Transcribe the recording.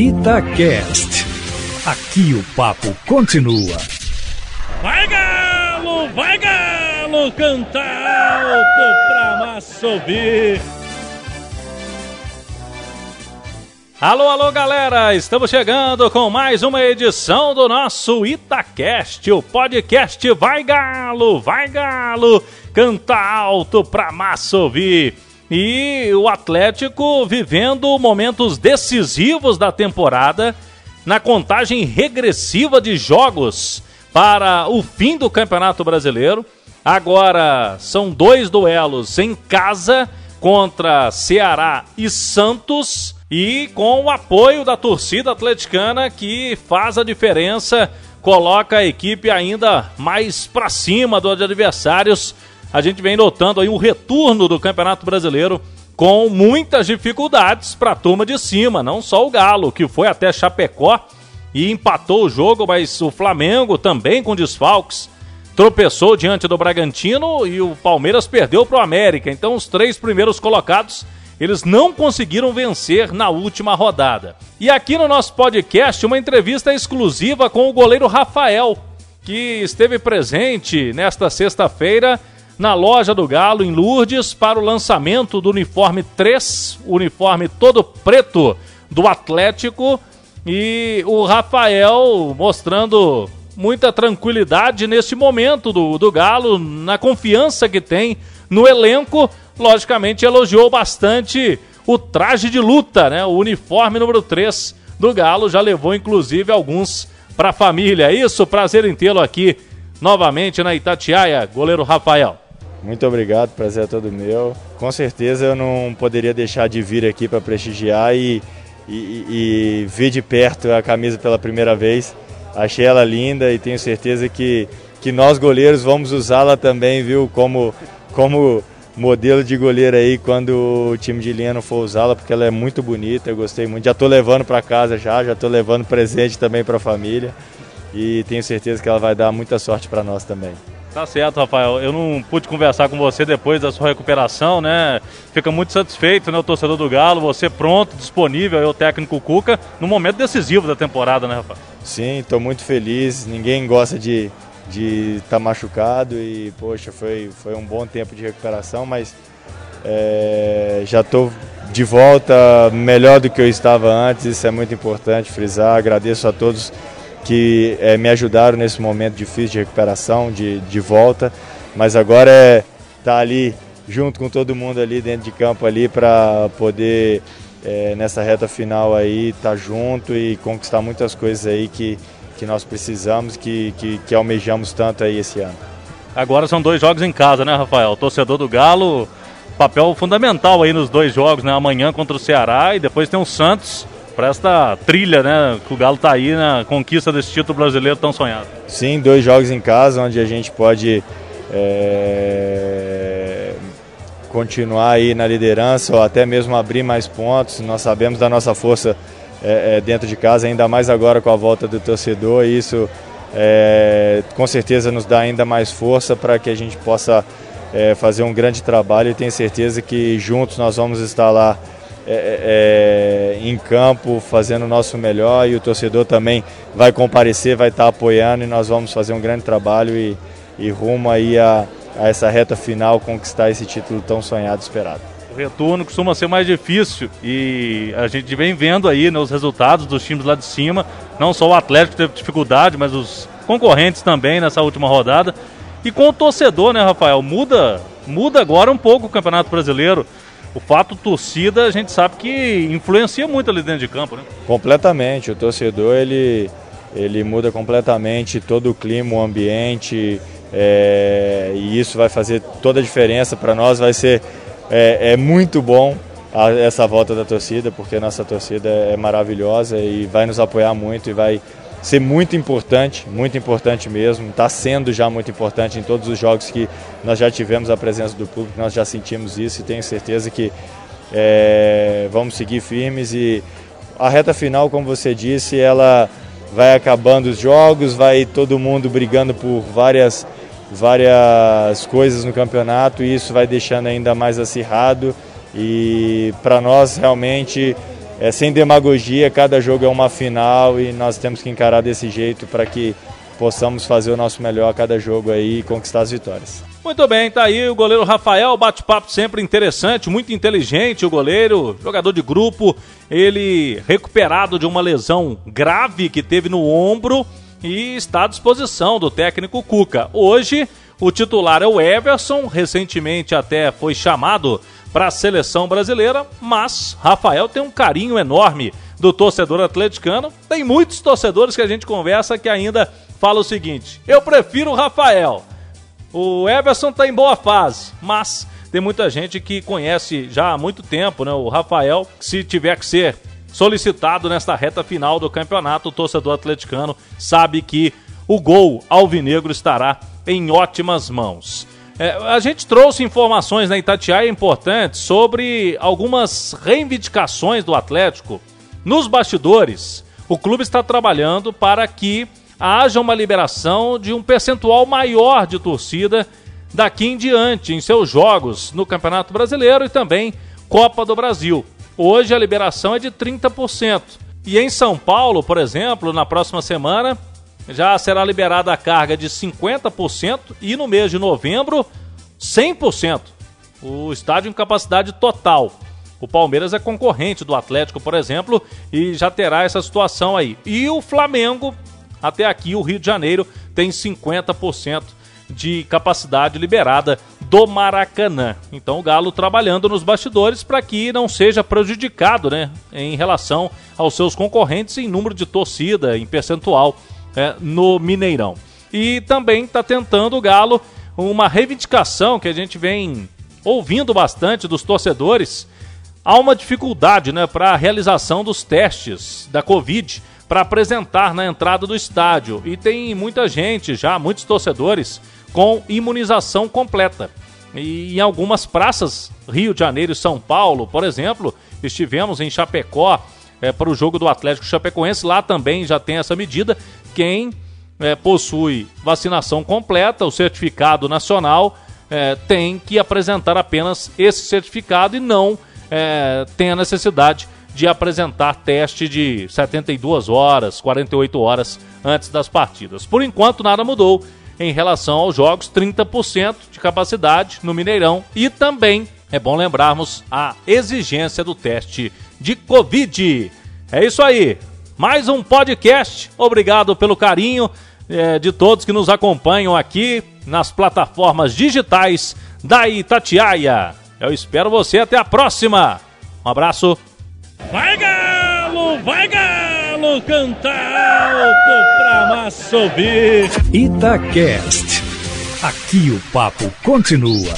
Itacast. Aqui o papo continua. Vai galo, vai galo, canta alto pra massa ouvir. Alô, alô, galera! Estamos chegando com mais uma edição do nosso Itacast, o podcast Vai Galo, Vai Galo, canta alto pra massa ouvir. E o Atlético vivendo momentos decisivos da temporada na contagem regressiva de jogos para o fim do Campeonato Brasileiro. Agora são dois duelos em casa contra Ceará e Santos e com o apoio da torcida atleticana que faz a diferença, coloca a equipe ainda mais para cima dos adversários. A gente vem notando aí um retorno do Campeonato Brasileiro com muitas dificuldades para a turma de cima, não só o Galo, que foi até Chapecó e empatou o jogo, mas o Flamengo também com desfalques tropeçou diante do Bragantino e o Palmeiras perdeu para o América. Então os três primeiros colocados eles não conseguiram vencer na última rodada. E aqui no nosso podcast, uma entrevista exclusiva com o goleiro Rafael, que esteve presente nesta sexta-feira na loja do Galo em Lourdes para o lançamento do uniforme 3, uniforme todo preto do Atlético. E o Rafael mostrando muita tranquilidade neste momento do, do Galo, na confiança que tem no elenco logicamente elogiou bastante o traje de luta, né? O uniforme número 3 do Galo já levou inclusive alguns para a família. Isso, prazer em tê-lo aqui novamente na Itatiaia, goleiro Rafael. Muito obrigado, prazer é todo meu. Com certeza eu não poderia deixar de vir aqui para prestigiar e, e, e, ver de perto a camisa pela primeira vez. Achei ela linda e tenho certeza que, que nós goleiros vamos usá-la também, viu? Como, como modelo de goleiro aí quando o time de linha não for usá-la, porque ela é muito bonita, eu gostei muito. Já estou levando para casa já, já estou levando presente também para a família e tenho certeza que ela vai dar muita sorte para nós também. Tá certo, Rafael. Eu não pude conversar com você depois da sua recuperação, né? Fica muito satisfeito, né, o torcedor do Galo, você pronto, disponível, aí, o técnico Cuca, no momento decisivo da temporada, né, Rafael? Sim, estou muito feliz. Ninguém gosta de de estar tá machucado e, poxa, foi, foi um bom tempo de recuperação, mas é, já estou de volta melhor do que eu estava antes, isso é muito importante frisar. Agradeço a todos que é, me ajudaram nesse momento difícil de recuperação, de, de volta, mas agora é estar tá ali junto com todo mundo ali dentro de campo ali para poder é, nessa reta final aí estar tá junto e conquistar muitas coisas aí que que nós precisamos, que, que, que almejamos tanto aí esse ano. Agora são dois jogos em casa, né, Rafael? Torcedor do Galo, papel fundamental aí nos dois jogos, né? Amanhã contra o Ceará e depois tem o Santos para esta trilha, né? Que o Galo está aí na conquista desse título brasileiro tão sonhado. Sim, dois jogos em casa onde a gente pode é, continuar aí na liderança ou até mesmo abrir mais pontos. Nós sabemos da nossa força é, é, dentro de casa, ainda mais agora com a volta do torcedor. E isso com certeza nos dá ainda mais força para que a gente possa fazer um grande trabalho e tenho certeza que juntos nós vamos estar lá é, é, em campo fazendo o nosso melhor e o torcedor também vai comparecer, vai estar apoiando e nós vamos fazer um grande trabalho e, e rumo aí a, a essa reta final conquistar esse título tão sonhado e esperado o retorno costuma ser mais difícil e a gente vem vendo aí né, os resultados dos times lá de cima. Não só o Atlético teve dificuldade, mas os concorrentes também nessa última rodada. E com o torcedor, né, Rafael? Muda, muda agora um pouco o Campeonato Brasileiro. O fato torcida, a gente sabe que influencia muito ali dentro de campo, né? Completamente. O torcedor, ele, ele muda completamente todo o clima, o ambiente. É, e isso vai fazer toda a diferença para nós. Vai ser é, é muito bom a, essa volta da torcida, porque nossa torcida é maravilhosa e vai nos apoiar muito e vai ser muito importante, muito importante mesmo. Está sendo já muito importante em todos os jogos que nós já tivemos a presença do público, nós já sentimos isso e tenho certeza que é, vamos seguir firmes e a reta final, como você disse, ela vai acabando os jogos, vai todo mundo brigando por várias várias coisas no campeonato e isso vai deixando ainda mais acirrado e para nós realmente é, sem demagogia, cada jogo é uma final e nós temos que encarar desse jeito para que possamos fazer o nosso melhor a cada jogo aí e conquistar as vitórias. Muito bem, tá aí o goleiro Rafael, bate-papo sempre interessante, muito inteligente o goleiro, jogador de grupo, ele recuperado de uma lesão grave que teve no ombro e está à disposição do técnico Cuca. Hoje, o titular é o Everson, recentemente até foi chamado para a seleção brasileira, mas Rafael tem um carinho enorme do torcedor atleticano. Tem muitos torcedores que a gente conversa que ainda falam o seguinte: eu prefiro o Rafael. O Everson está em boa fase, mas tem muita gente que conhece já há muito tempo, né? O Rafael, se tiver que ser solicitado nesta reta final do campeonato, o torcedor atleticano sabe que o gol alvinegro estará em ótimas mãos. É, a gente trouxe informações na Itatiaia importantes sobre algumas reivindicações do Atlético. Nos bastidores, o clube está trabalhando para que haja uma liberação de um percentual maior de torcida daqui em diante em seus jogos no Campeonato Brasileiro e também Copa do Brasil. Hoje a liberação é de 30%. E em São Paulo, por exemplo, na próxima semana já será liberada a carga de 50% e no mês de novembro 100%. O estádio em capacidade total. O Palmeiras é concorrente do Atlético, por exemplo, e já terá essa situação aí. E o Flamengo até aqui, o Rio de Janeiro tem 50% de capacidade liberada do Maracanã. Então o Galo trabalhando nos bastidores para que não seja prejudicado né, em relação aos seus concorrentes em número de torcida, em percentual é, no Mineirão. E também está tentando o Galo uma reivindicação que a gente vem ouvindo bastante dos torcedores. Há uma dificuldade né, para a realização dos testes da Covid para apresentar na entrada do estádio. E tem muita gente já, muitos torcedores, com imunização completa. E em algumas praças, Rio de Janeiro e São Paulo, por exemplo, estivemos em Chapecó é, para o jogo do Atlético Chapecoense. Lá também já tem essa medida. Quem é, possui vacinação completa, o certificado nacional, é, tem que apresentar apenas esse certificado e não é, tem a necessidade de apresentar teste de 72 horas, 48 horas antes das partidas. Por enquanto, nada mudou em relação aos jogos, 30% de capacidade no Mineirão e também é bom lembrarmos a exigência do teste de Covid. É isso aí. Mais um podcast. Obrigado pelo carinho é, de todos que nos acompanham aqui nas plataformas digitais da Itatiaia. Eu espero você até a próxima. Um abraço. Vai Galo, vai Galo, cantar alto pra massa ouvir. Itacast. Aqui o papo continua.